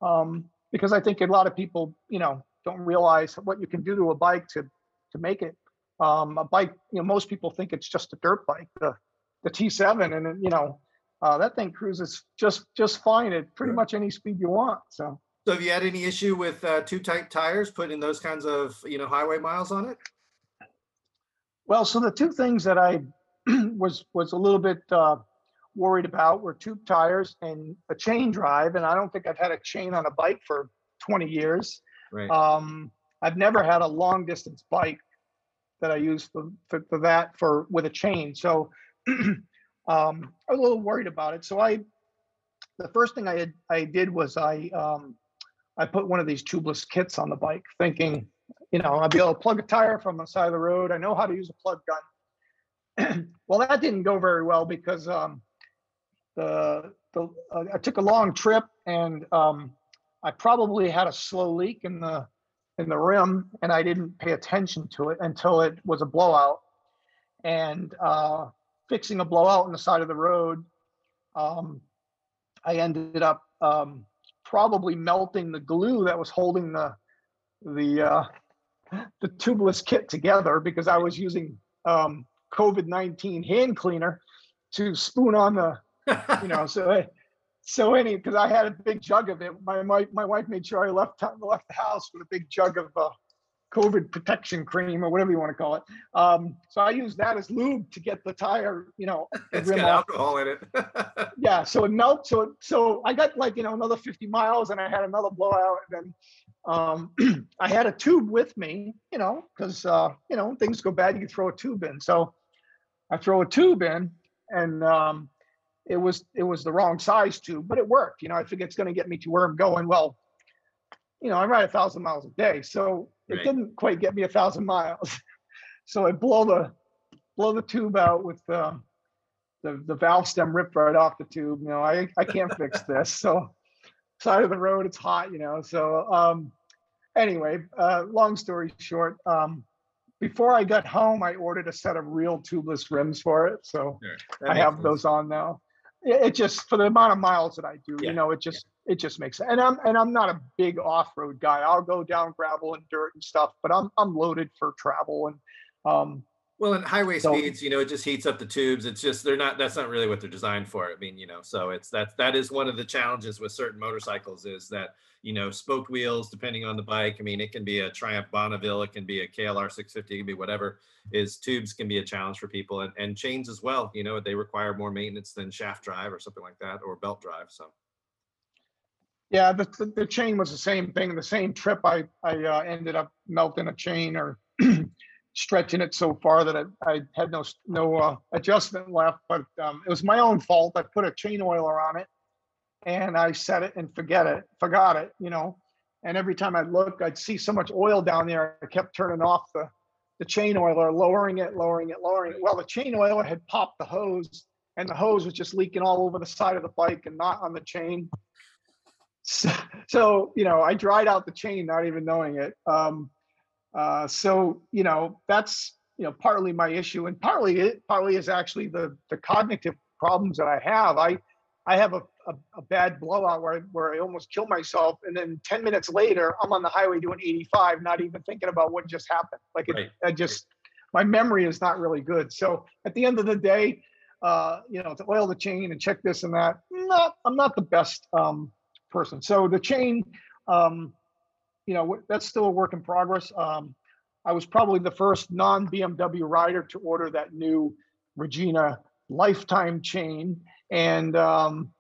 Um, because I think a lot of people you know don't realize what you can do to a bike to to make it. Um, a bike you know most people think it's just a dirt bike the the T7 and you know uh, that thing cruises just just fine at pretty much any speed you want so So have you had any issue with uh, too tight tires, putting those kinds of, you know, highway miles on it? Well, so the two things that I *clears throat* was was a little bit uh, worried about were tube tires and a chain drive, and I don't think I've had a chain on a bike for 20 years. Right. Um, I've never had a long distance bike that I use for, for, for that for with a chain. So *clears throat* um, I was a little worried about it. So I, the first thing I had, I did was I um, I put one of these tubeless kits on the bike, thinking, you know, I'll be able to plug a tire from the side of the road. I know how to use a plug gun. *clears throat* well, that didn't go very well because um, the the uh, I took a long trip and um, I probably had a slow leak in the in the rim, and I didn't pay attention to it until it was a blowout. And uh, fixing a blowout on the side of the road, um, I ended up um, probably melting the glue that was holding the the uh, the tubeless kit together because I was using um, COVID nineteen hand cleaner to spoon on the you know so I- *laughs* so any because I had a big jug of it. My my my wife made sure I left left the house with a big jug of uh, COVID protection cream or whatever you want to call it. Um, so I used that as lube to get the tire, you know, *laughs* It's rim got off alcohol in it. *laughs* yeah so it melts so it, so i got like you know another 50 miles and i had another blowout and then um *clears throat* i had a tube with me you know because uh you know things go bad you can throw a tube in so i throw a tube in and um it was it was the wrong size tube but it worked you know i figured it's going to get me to where i'm going well you know i ride a thousand miles a day so it didn't quite get me a thousand miles *laughs* so i blow the blow the tube out with um the, the valve stem ripped right off the tube. You know, I, I can't fix *laughs* this. So side of the road, it's hot, you know. So um anyway, uh long story short, um before I got home, I ordered a set of real tubeless rims for it. So I have sense. those on now. It, it just for the amount of miles that I do, Yeah, you know, it just it just makes sense. And I'm and I'm not a big off-road guy. I'll go down gravel and dirt and stuff, but I'm I'm loaded for travel and um Well, and highway So- speeds, you know, it just heats up the tubes. It's just they're not. That's not really what they're designed for. I mean, you know, so it's that that is one of the challenges with certain motorcycles is that you know spoked wheels, depending on the bike. I mean, it can be a Triumph Bonneville, it can be a KLR 650, it can be whatever. Is tubes can be a challenge for people, and and chains as well. You know, they require more maintenance than shaft drive or something like that, or belt drive. So Yeah, the, the, the chain was the same thing. The same trip, I I uh, ended up melting a chain or *clears throat* stretching it so far that I, I had no no uh, adjustment left. But um, it was my own fault. I put a chain oiler on it, and I set it and forget it, forgot it. You know, and every time I'd look, I'd see so much oil down there. I kept turning off the the chain oiler, lowering it, lowering it, lowering it. Well, the chain oiler had popped the hose, and the hose was just leaking all over the side of the bike and not on the chain. So, so you know, I dried out the chain, not even knowing it. Um, uh, so you know, that's you know partly my issue, and partly it partly is actually the the cognitive problems that I have. I I have a, a, a bad blowout where I, where I almost kill myself, and then ten minutes later, I'm on the highway doing 85, not even thinking about what just happened. Like it, Right. I just my memory is not really good. So at the end of the day, uh, you know, to oil the chain and check this and that, not I'm not the best um, person. So the chain, um, you know, that's still a work in progress. Um, I was probably the first non BMW rider to order that new Regina lifetime chain, and um,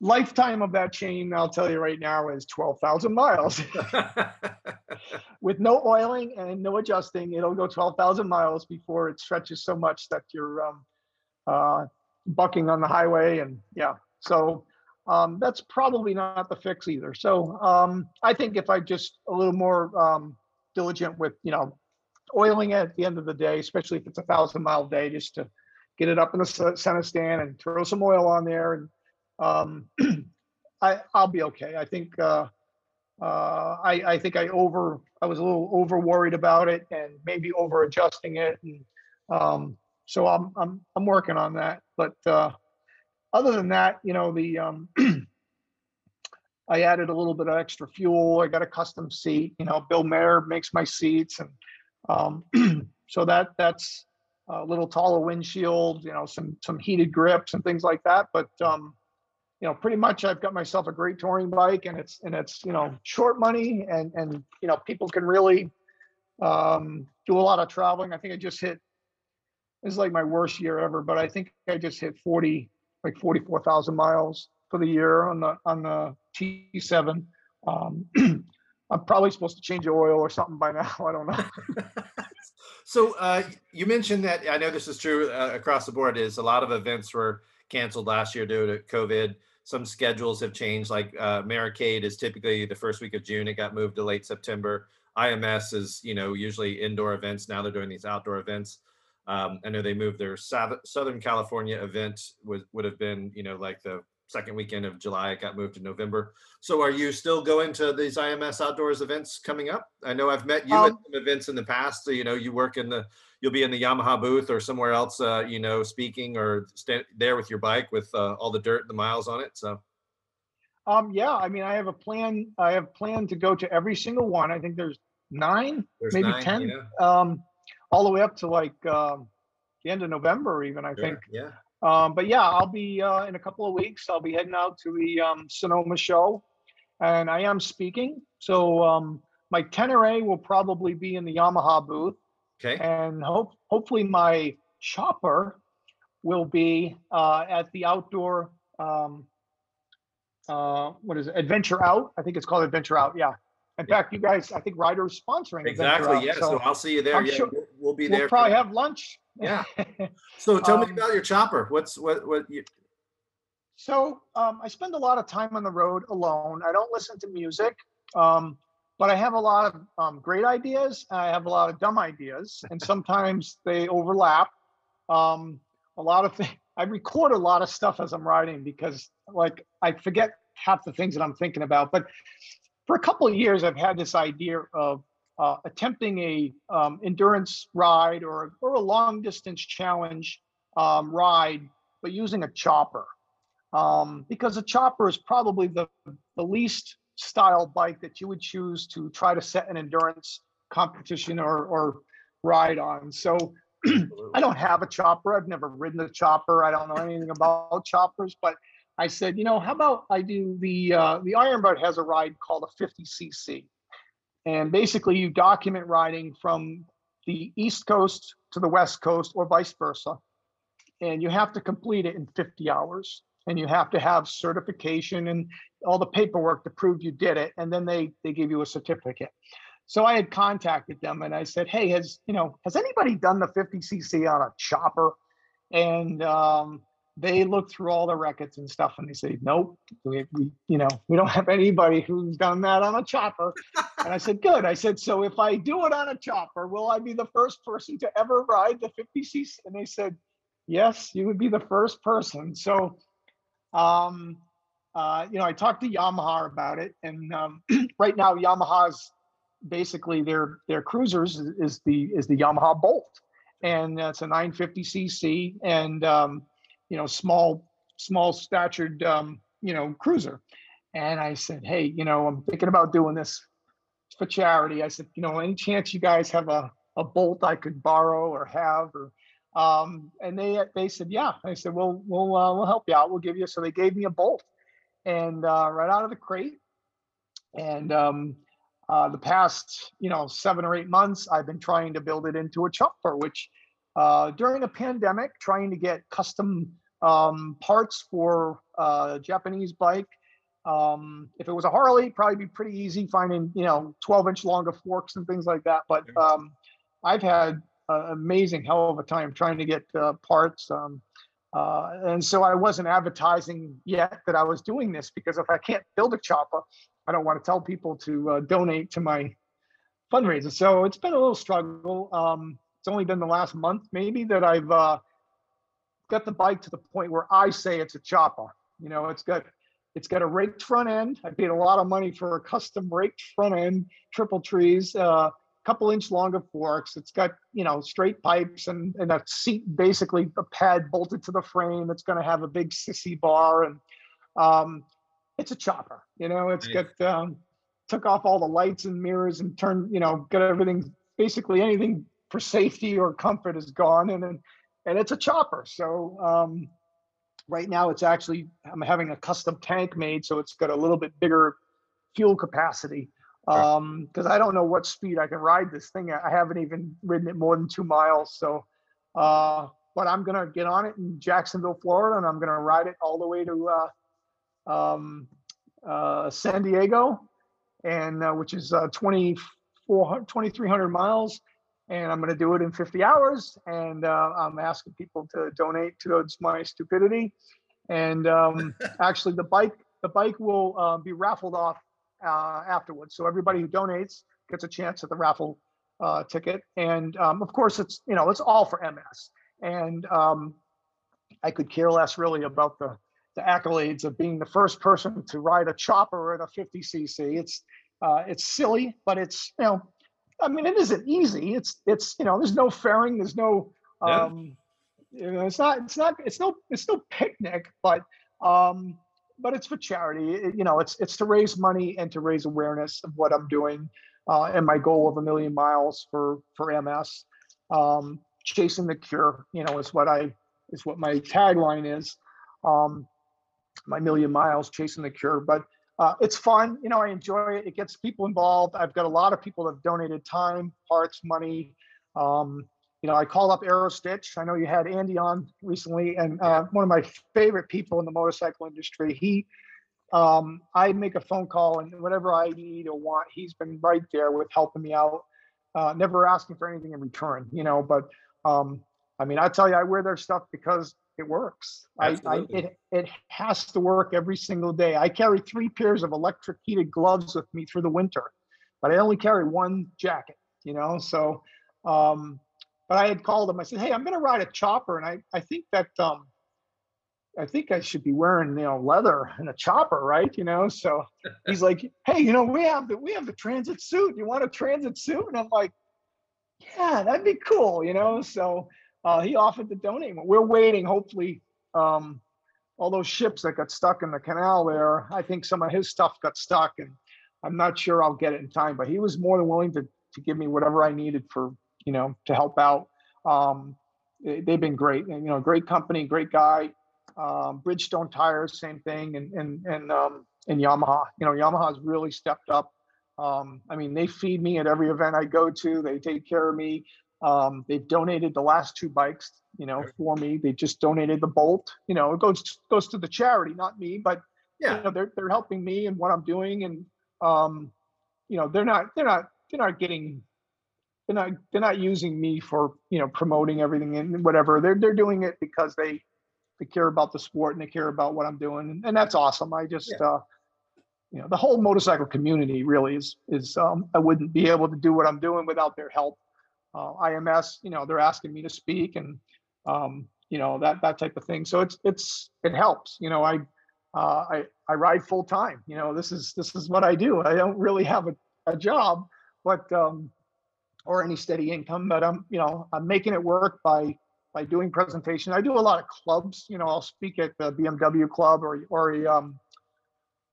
lifetime of that chain, I'll tell you right now, is 12,000 miles *laughs* with no oiling and no adjusting. It'll go 12,000 miles before it stretches so much that you're um, uh, bucking on the highway. And yeah, so um, that's probably not the fix either. So um, I think if I just a little more um, diligent with, you know, oiling it at the end of the day, especially if it's a thousand mile day, just to get it up in the center stand and throw some oil on there and um, *clears throat* I, I'll be okay. I think, uh, uh, I, I think I over, I was a little over worried about it and maybe over adjusting it. And, um, so I'm, I'm, I'm working on that. But, uh, other than that, you know, the, um, *clears throat* I added a little bit of extra fuel. I got a custom seat, you know, Bill Mayer makes my seats and, um, *clears throat* so that, that's a little taller windshield, you know, some, some heated grips and things like that. But, um, you know, pretty much I've got myself a great touring bike and it's, and it's, you know, short money and, and, you know, people can really, um, do a lot of traveling. I think I just hit, this is like my worst year ever, but I think I just hit 40, like 44,000 miles for the year on the, on the T7. Um, *clears throat* I'm probably supposed to change the oil or something by now. *laughs* I don't know. *laughs* So uh, you mentioned that I know this is true uh, across the board. Is a lot of events were canceled last year due to COVID. Some schedules have changed. Like uh, Americade is typically the first week of June. It got moved to late September. IMS is you know usually indoor events. Now they're doing these outdoor events. Um, I know they moved their Southern California event would would have been you know like the second weekend of July. It got moved to November. So are you still going to these IMS outdoors events coming up? I know I've met you at Um, some events in the past. So, you know, you work in the, you'll be in the Yamaha booth or somewhere else, uh, you know, speaking or stand there with your bike with uh, all the dirt and the miles on it. So, Um, yeah, I mean, I have a plan, I have planned to go to every single one. I think there's nine, there's maybe nine, 10, you know? um, all the way up to like, um, the end of November even, I Sure, think. Yeah. Um, but yeah, I'll be, uh, in a couple of weeks, I'll be heading out to the, um, Sonoma show. And I am speaking, so, um, my Tenere will probably be in the Yamaha booth. Okay. And hope, hopefully my chopper will be, uh, at the outdoor, um, uh, what is it, Adventure Out? I think it's called Adventure Out, yeah. In Yeah. fact, you guys, I think Rider is sponsoring. Exactly. Yeah. So I'll see you there. I'm Yeah. sure- We'll, we'll be there. We'll probably have lunch. *laughs* Yeah. *laughs* So tell me Um, about your chopper. What's what what you So um, I spend a lot of time on the road alone. I don't listen to music, um, but I have a lot of um, great ideas. And I have a lot of dumb ideas, and sometimes *laughs* they overlap. Um, a lot of things. I record a lot of stuff as I'm riding because, like, I forget half the things that I'm thinking about. But for a couple of years, I've had this idea of uh, attempting a um, endurance ride or or a long distance challenge um, ride, but using a chopper um, because a chopper is probably the, the least style bike that you would choose to try to set an endurance competition or, or ride on. So *clears throat* I don't have a chopper. I've never ridden a chopper. I don't know anything about choppers, but I said, you know, how about I do the uh, the Iron Butt has a ride called a 50cc, and basically you document riding from the East Coast to the West Coast or vice versa, and you have to complete it in 50 hours and you have to have certification and all the paperwork to prove you did it and then they they give you a certificate. So i had contacted them and i said hey has you know has anybody done the 50cc on a chopper? And um, they looked through all the records and stuff and they say nope we, we you know we don't have anybody who's done that on a chopper. *laughs* And i said good. I said so if i do it on a chopper will i be the first person to ever ride the 50cc and they said yes you would be the first person. So um, uh, you know, I talked to Yamaha about it, and um, *clears throat* right now Yamaha's basically their their cruisers is, is the is the Yamaha Bolt, and it's a 950 cc and um, you know small small statured um, you know cruiser. And I said, hey, you know, I'm thinking about doing this for charity. I said, you know, any chance you guys have a a Bolt I could borrow or have or um, and they they said, yeah. I said, well, we'll uh, we'll help you out. We'll give you. So they gave me a bolt, and uh, right out of the crate. And um, uh, the past, you know, seven or eight months, I've been trying to build it into a chopper. Which uh, during a pandemic, trying to get custom um, parts for uh, a Japanese bike. Um, if it was a Harley, probably be pretty easy finding, you know, 12 inch longer forks and things like that. But um, I've had uh, amazing hell of a time trying to get uh, parts. Um, uh, and so I wasn't advertising yet that I was doing this because if I can't build a chopper, I don't want to tell people to uh, donate to my fundraiser. So it's been a little struggle. Um, it's only been the last month maybe that I've uh, got the bike to the point where I say it's a chopper. You know, it's got It's got a raked front end. I paid a lot of money for a custom raked front end, triple trees, uh, couple inch longer forks. It's got, you know, straight pipes and, and a seat, basically a pad bolted to the frame. It's going to have a big sissy bar and um, it's a chopper, you know, it's Nice. got, um, took off all the lights and mirrors and turned, you know, got everything, basically anything for safety or comfort is gone and, and, and it's a chopper. So, um, right now it's actually, I'm having a custom tank made, so it's got a little bit bigger fuel capacity. Right. Um, because I don't know what speed I can ride this thing. I haven't even ridden it more than two miles. So, uh, but I'm gonna get on it in Jacksonville, Florida, and I'm gonna ride it all the way to uh, um, uh, San Diego, and uh, which is uh, 2400 2300 miles. And I'm gonna do it in 50 hours. And uh, I'm asking people to donate towards my stupidity. And um, *laughs* actually, the bike the bike will uh, be raffled off uh, afterwards. So everybody who donates gets a chance at the raffle uh, ticket. And um, of course, it's you know it's all for MS. And um, I could care less really about the the accolades of being the first person to ride a chopper at a 50 cc. It's uh, it's silly, but it's you know, I mean, it isn't easy. It's it's you know, there's no fairing, there's no Yeah. um, you know, it's not it's not it's no it's no picnic, but um, but it's for charity. It- you know, it's it's to raise money and to raise awareness of what I'm doing uh, and my goal of a million miles for for MS. Um, chasing the cure, you know, is what I is what my tagline is. Um, my million miles chasing the cure, but uh, it's fun. You know, I enjoy it. It gets people involved. I've got a lot of people that have donated time, parts, money. Um, you know, I call up Aerostich. I know you had Andy on recently, and uh, one of my favorite people in the motorcycle industry. He, um, I make a phone call, and whatever I need or want, he's been right there with helping me out. Uh, never asking for anything in return, you know. But um, I mean, I tell you, I wear their stuff because it works. I, I it it has to work every single day. I carry three pairs of electric heated gloves with me through the winter, but I only carry one jacket, you know. So, um, but I had called him. I said, "Hey, I'm going to ride a chopper, and I I think that um, I think I should be wearing you know leather and a chopper, right? You know." So he's like, "Hey, you know, we have the we have the transit suit. You want a transit suit?" And I'm like, "Yeah, that'd be cool," you know. So uh, he offered to donate. one. We're waiting, hopefully. Um, all those ships that got stuck in the canal there, I think some of his stuff got stuck, and I'm not sure I'll get it in time. But he was more than willing to to give me whatever I needed for you know to help out. Um, they, they've been great, and, you know, great company, great guy. Um, Bridgestone tires, same thing, and and and um, and Yamaha. You know, Yamaha's really stepped up. Um, I mean, they feed me at every event I go to. They take care of me. Um, they've donated the last two bikes, you know, for me. They just donated the Bolt. You know, it goes goes to the charity, not me, but Yeah. you know, they're they're helping me and what I'm doing, and um, you know, they're not they're not they're not getting they're not they're not using me for you know promoting everything and whatever. They're they're doing it because they they care about the sport and they care about what I'm doing, and, and that's awesome. I just uh, you know, the whole motorcycle community really is is um, I wouldn't be able to do what I'm doing without their help. Uh, IMS, you know, they're asking me to speak and um, you know that that type of thing. So it's it's it helps. You know, I uh, I I ride full time. You know, this is this is what I do. I don't really have a, a job, but um, or any steady income, but I'm you know I'm making it work by by doing presentation. I do a lot of clubs. You know, I'll speak at the BMW club or or a um,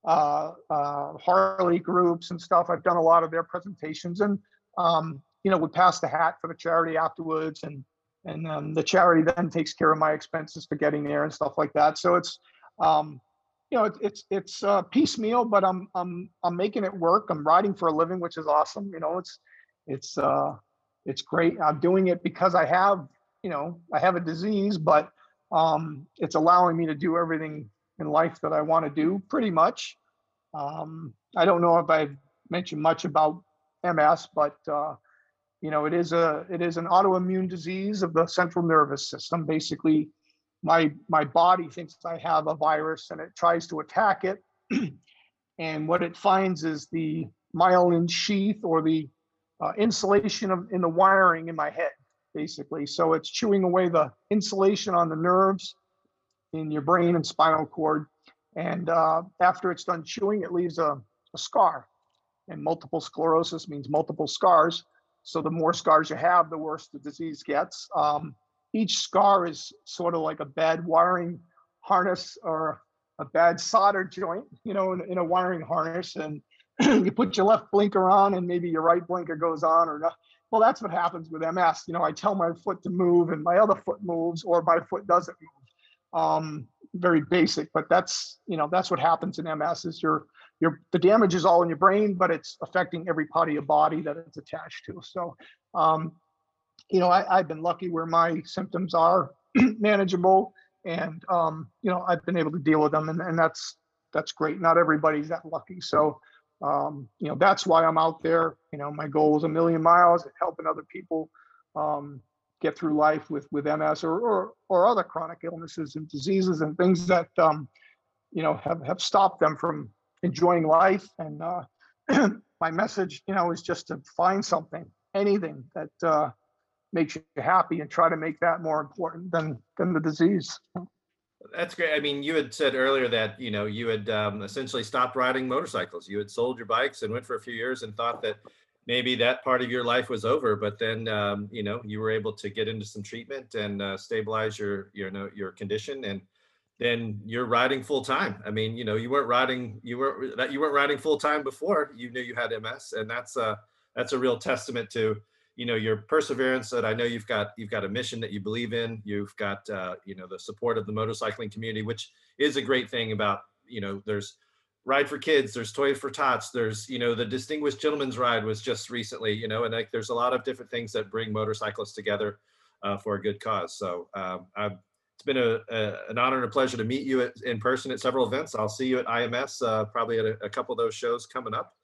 uh, uh, Harley groups and stuff. I've done a lot of their presentations, and um, you know, would pass the hat for the charity afterwards, and and um, the charity then takes care of my expenses for getting there and stuff like that. So it's um, you know, it's it's it's uh, piecemeal, but I'm I'm I'm making it work. I'm riding for a living, which is awesome. You know, it's it's uh it's great. I'm doing it because I have you know I have a disease, but um, it's allowing me to do everything in life that I want to do, pretty much. Um, I don't know if I've mentioned much about MS, but uh, you know, it is a it is an autoimmune disease of the central nervous system. Basically, my my body thinks I have a virus and it tries to attack it, *clears throat* and what it finds is the myelin sheath or the uh, insulation of in the wiring in my head, basically. So it's chewing away the insulation on the nerves in your brain and spinal cord, And uh, after it's done chewing, it leaves a, a scar. And multiple sclerosis means multiple scars. So the more scars you have, the worse the disease gets. Um, each scar is sort of like a bad wiring harness or a bad solder joint, you know, in, in a wiring harness. And *clears throat* you put your left blinker on and maybe your right blinker goes on or not. Well, that's what happens with MS. You know, I tell my foot to move and my other foot moves or my foot doesn't move. Um, very basic, but that's, you know, that's what happens in MS is your, your, the damage is all in your brain, but it's affecting every part of your body that it's attached to. So, um, you know, I, I've been lucky where my symptoms are *clears throat* manageable and, um, you know, I've been able to deal with them and, and that's, that's great. Not everybody's that lucky. So, um, you know, that's why I'm out there. You know, my goal is a million miles and helping other people um, get through life with with MS or, or or other chronic illnesses and diseases and things that um, you know have have stopped them from enjoying life. And uh, *clears throat* my message, you know, is just to find something, anything that uh, makes you happy, and try to make that more important than than the disease. That's great. I mean, you had said earlier that you know you had um, essentially stopped riding motorcycles. You had sold your bikes and went for a few years and thought that maybe that part of your life was over. But then um, you know you were able to get into some treatment and uh, stabilize your your know, your condition, and then you're riding full time. I mean, you know, you weren't riding you weren't that you weren't riding full time before you knew you had MS, and that's a that's a real testament to you know your perseverance that i know you've got you've got a mission that you believe in you've got uh, you know the support of the motorcycling community which is a great thing about you know there's ride for kids there's toys for tots there's you know the distinguished gentleman's ride was just recently you know and like there's a lot of different things that bring motorcyclists together uh, for a good cause so um, I've, it's been a, a, an honor and a pleasure to meet you at, in person at several events i'll see you at ims uh, probably at a, a couple of those shows coming up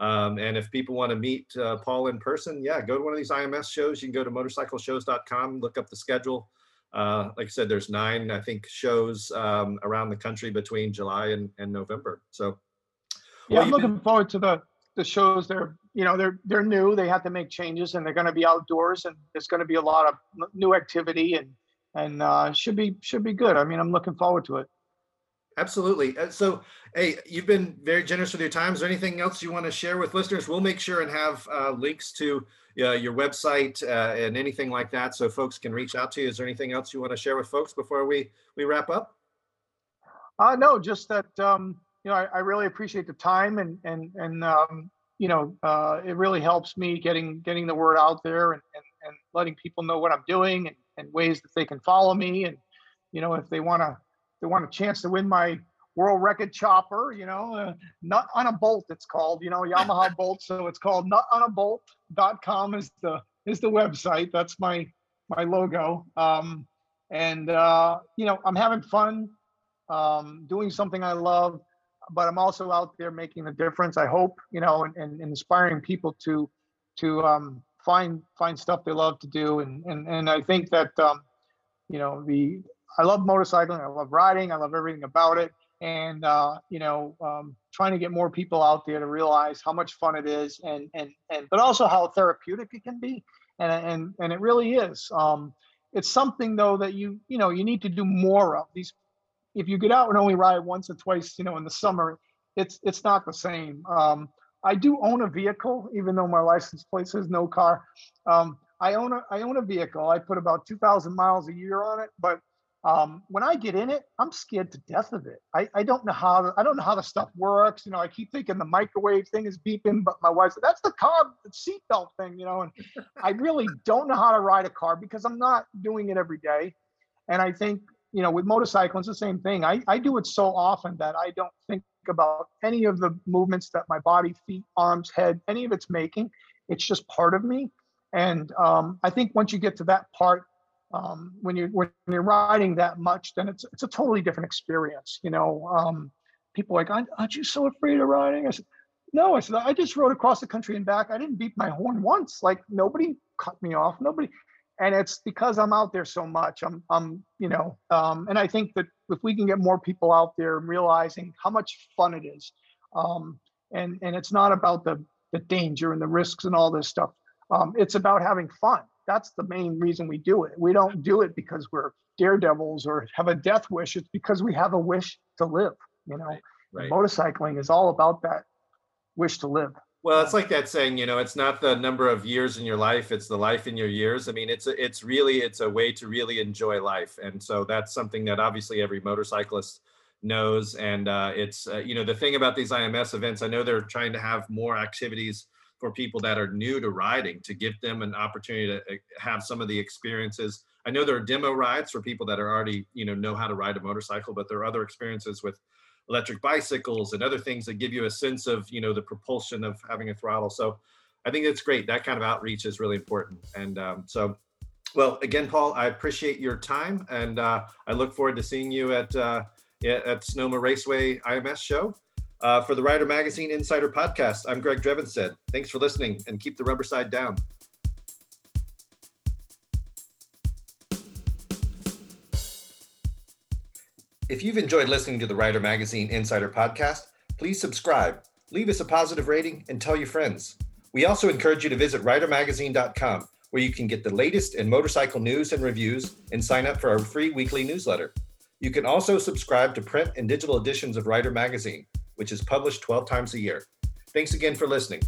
um, and if people want to meet uh, Paul in person, yeah, go to one of these IMS shows. You can go to motorcycleshows.com, look up the schedule. Uh, like I said, there's nine, I think, shows um, around the country between July and, and November. So, yeah, well, I'm looking been... forward to the the shows. They're you know they're they're new. They have to make changes, and they're going to be outdoors, and there's going to be a lot of new activity, and and uh, should be should be good. I mean, I'm looking forward to it. Absolutely. Uh, so, hey, you've been very generous with your time. Is there anything else you want to share with listeners? We'll make sure and have uh, links to uh, your website uh, and anything like that, so folks can reach out to you. Is there anything else you want to share with folks before we we wrap up? Uh, no, just that um, you know I, I really appreciate the time and and and um, you know uh, it really helps me getting getting the word out there and and, and letting people know what I'm doing and, and ways that they can follow me and you know if they want to they want a chance to win my world record chopper, you know, uh, nut on a bolt, it's called, you know, Yamaha *laughs* bolt. So it's called nutonabolt.com is the, is the website. That's my, my logo. Um, and, uh, you know, I'm having fun, um, doing something I love, but I'm also out there making a difference. I hope, you know, and, and inspiring people to, to, um, find, find stuff they love to do. And, and, and I think that, um, you know, the, I love motorcycling. I love riding. I love everything about it. And uh, you know, um, trying to get more people out there to realize how much fun it is, and and and but also how therapeutic it can be, and and and it really is. Um, it's something though that you you know you need to do more of. These, if you get out and only ride once or twice, you know, in the summer, it's it's not the same. Um, I do own a vehicle, even though my license plate says no car. Um, I own a I own a vehicle. I put about two thousand miles a year on it, but um, when I get in it, I'm scared to death of it. I, I don't know how I don't know how the stuff works. You know, I keep thinking the microwave thing is beeping, but my wife said that's the car seatbelt thing. You know, and *laughs* I really don't know how to ride a car because I'm not doing it every day. And I think you know with motorcycling, it's the same thing. I I do it so often that I don't think about any of the movements that my body, feet, arms, head, any of it's making. It's just part of me. And um, I think once you get to that part um, when you're when you're riding that much, then it's it's a totally different experience. You know, um, people are like, aren't you so afraid of riding? I said, no. I said, I just rode across the country and back. I didn't beep my horn once. Like nobody cut me off. Nobody. And it's because I'm out there so much. I'm, I'm, you know, um, and I think that if we can get more people out there realizing how much fun it is, um, and and it's not about the the danger and the risks and all this stuff. Um, it's about having fun that's the main reason we do it. We don't do it because we're daredevils or have a death wish. It's because we have a wish to live, You know, Right, right. motorcycling is all about that wish to live. Well, it's like that saying, you know, it's not the number of years in your life, it's the life in your years. I mean, it's a, it's really it's a way to really enjoy life, and so that's something that obviously every motorcyclist knows. And uh, it's uh, you know the thing about these IMS events, I know they're trying to have more activities for people that are new to riding to give them an opportunity to uh, have some of the experiences. I know there are demo rides for people that are already you know know how to ride a motorcycle, but there are other experiences with electric bicycles and other things that give you a sense of you know the propulsion of having a throttle. So i think it's great. That kind of outreach is really important. And um, so well again paul i appreciate your time and uh, i look forward to seeing you at uh, at sonoma raceway ims show uh, for the rider magazine insider podcast. I'm greg drevenstedt thanks for listening and keep the rubber side down If you've enjoyed listening to the Rider Magazine Insider Podcast, please subscribe, leave us a positive rating, and tell your friends. We also encourage you to visit ridermagazine.com, where you can get the latest in motorcycle news and reviews and sign up for our free weekly newsletter. You can also subscribe to print and digital editions of Rider Magazine, which is published 12 times a year. Thanks again for listening.